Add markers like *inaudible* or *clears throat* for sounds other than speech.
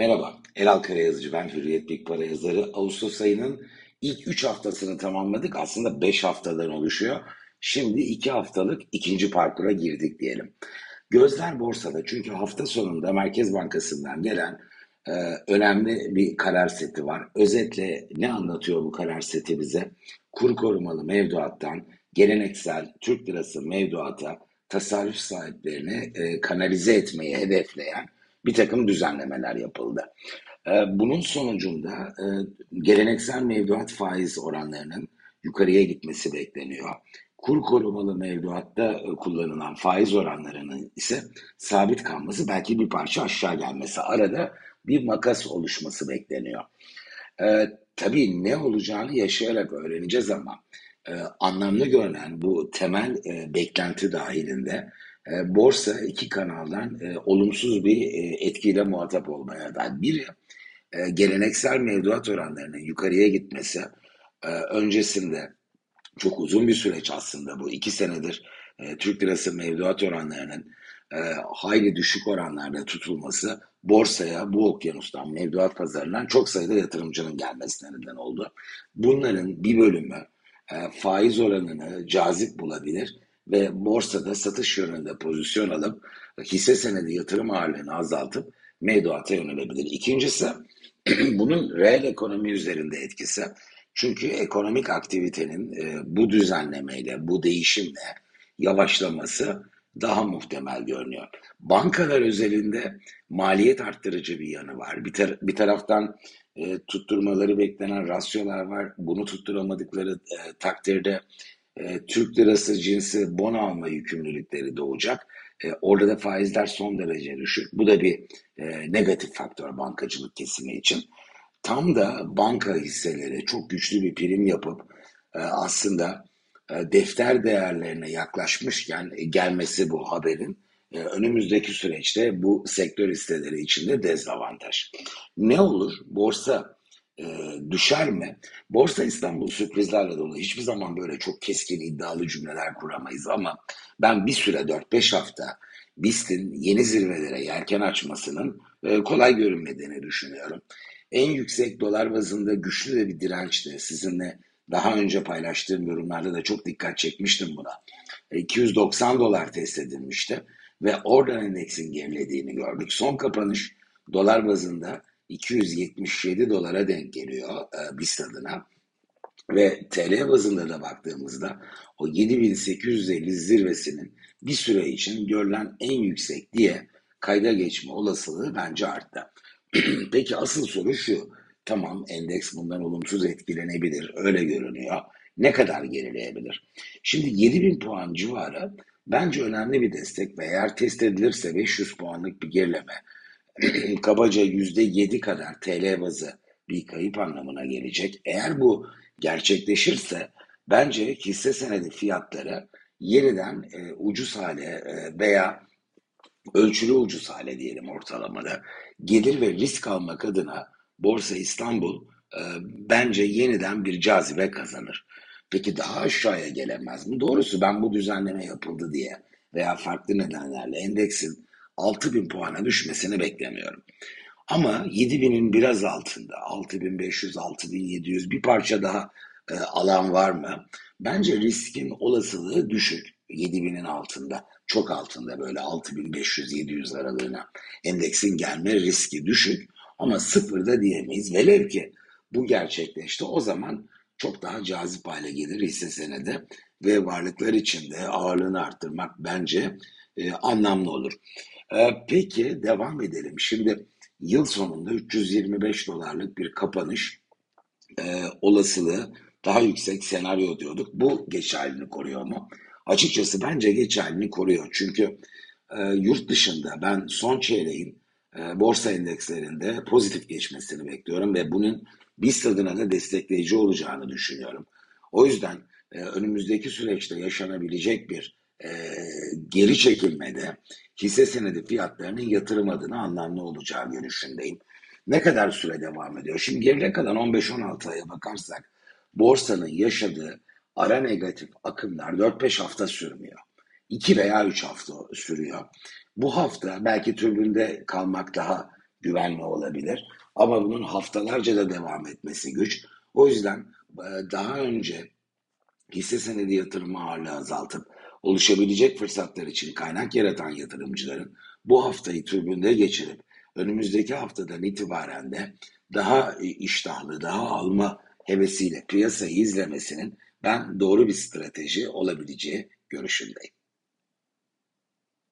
Merhaba, Elal Karayazıcı ben Hürriyet Big Para yazarı. Ağustos ayının ilk 3 haftasını tamamladık. Aslında 5 haftadan oluşuyor. Şimdi 2 haftalık ikinci parkura girdik diyelim. Gözler borsada çünkü hafta sonunda Merkez Bankası'ndan gelen e, önemli bir karar seti var. Özetle ne anlatıyor bu karar seti bize? Kur korumalı mevduattan geleneksel Türk lirası mevduata tasarruf sahiplerini e, kanalize etmeyi hedefleyen bir takım düzenlemeler yapıldı. Ee, bunun sonucunda e, geleneksel mevduat faiz oranlarının yukarıya gitmesi bekleniyor. Kur korumalı mevduatta e, kullanılan faiz oranlarının ise sabit kalması belki bir parça aşağı gelmesi. Arada bir makas oluşması bekleniyor. Ee, tabii ne olacağını yaşayarak öğreneceğiz ama e, anlamlı görünen bu temel e, beklenti dahilinde e, borsa iki kanaldan e, olumsuz bir e, etkiyle muhatap olmaya da biri e, geleneksel mevduat oranlarının yukarıya gitmesi e, öncesinde çok uzun bir süreç aslında bu iki senedir e, Türk lirası mevduat oranlarının e, hayli düşük oranlarda tutulması borsaya bu okyanustan mevduat pazarından çok sayıda yatırımcının gelmesine neden oldu. Bunların bir bölümü e, faiz oranını cazip bulabilir ve borsada satış yönünde pozisyon alıp hisse senedi yatırım ağırlığını azaltıp mevduata yönelebilir. İkincisi *clears throat* bunun reel ekonomi üzerinde etkisi. Çünkü ekonomik aktivitenin e, bu düzenlemeyle, bu değişimle yavaşlaması daha muhtemel görünüyor. Bankalar özelinde maliyet arttırıcı bir yanı var. Bir, tar bir taraftan e, tutturmaları beklenen rasyolar var. Bunu tutturamadıkları e, takdirde e, Türk lirası cinsi bon alma yükümlülükleri doğacak. E, orada da faizler son derece düşük. Bu da bir e, negatif faktör bankacılık kesimi için. Tam da banka hisseleri çok güçlü bir prim yapıp e, aslında e, defter değerlerine yaklaşmışken e, gelmesi bu haberin e, önümüzdeki süreçte bu sektör hisseleri için de dezavantaj. Ne olur? Borsa e, düşer mi? Borsa İstanbul sürprizlerle dolu. Hiçbir zaman böyle çok keskin iddialı cümleler kuramayız ama ben bir süre 4-5 hafta BIST'in yeni zirvelere yelken açmasının e, kolay görünmediğini düşünüyorum. En yüksek dolar bazında güçlü de bir dirençti. Sizinle daha önce paylaştığım yorumlarda da çok dikkat çekmiştim buna. 290 e, dolar test edilmişti ve oradan endeksin gerilediğini gördük. Son kapanış dolar bazında 277 dolara denk geliyor e, BIST adına. Ve TL bazında da baktığımızda o 7850 zirvesinin bir süre için görülen en yüksek diye kayda geçme olasılığı bence arttı. *clears throat* Peki asıl soru şu. Tamam endeks bundan olumsuz etkilenebilir. Öyle görünüyor. Ne kadar gerileyebilir? Şimdi 7000 puan civarı bence önemli bir destek ve eğer test edilirse 500 puanlık bir gerileme *clears throat* kabaca yüzde yedi kadar TL bazı bir kayıp anlamına gelecek. Eğer bu gerçekleşirse bence hisse senedi fiyatları yeniden e, ucuz hale e, veya ölçülü ucuz hale diyelim ortalamada gelir ve risk almak adına Borsa İstanbul e, bence yeniden bir cazibe kazanır. Peki daha aşağıya gelemez mi? Doğrusu ben bu düzenleme yapıldı diye veya farklı nedenlerle endeksin 6000 puana düşmesini beklemiyorum. Ama 7000'in biraz altında 6500, 6700 bir parça daha e, alan var mı? Bence riskin olasılığı düşük. 7000'in altında, çok altında böyle 6500-700 aralığına endeksin gelme riski düşük. Ama sıfırda diyemeyiz. Velev ki bu gerçekleşti o zaman çok daha cazip hale gelir hisse senedi ve varlıklar içinde ağırlığını arttırmak bence e, anlamlı olur. E, peki devam edelim. Şimdi yıl sonunda 325 dolarlık bir kapanış e, olasılığı daha yüksek senaryo diyorduk. Bu geçerliliğini koruyor mu? Açıkçası bence geçerliliğini koruyor. Çünkü e, yurt dışında ben son çeyreğin e, borsa endekslerinde pozitif geçmesini bekliyorum ve bunun BIST adına da destekleyici olacağını düşünüyorum. O yüzden e, önümüzdeki süreçte yaşanabilecek bir e, geri çekilmede hisse senedi fiyatlarının yatırım adına anlamlı olacağı görüşündeyim. Ne kadar süre devam ediyor? Şimdi geride kalan 15-16 aya bakarsak borsanın yaşadığı ara negatif akımlar 4-5 hafta sürmüyor. 2 veya 3 hafta sürüyor. Bu hafta belki türbünde kalmak daha güvenli olabilir. Ama bunun haftalarca da devam etmesi güç. O yüzden e, daha önce hisse senedi yatırımı ağırlığı azaltıp oluşabilecek fırsatlar için kaynak yaratan yatırımcıların bu haftayı türbünde geçirip önümüzdeki haftadan itibaren de daha iştahlı, daha alma hevesiyle piyasayı izlemesinin ben doğru bir strateji olabileceği görüşündeyim.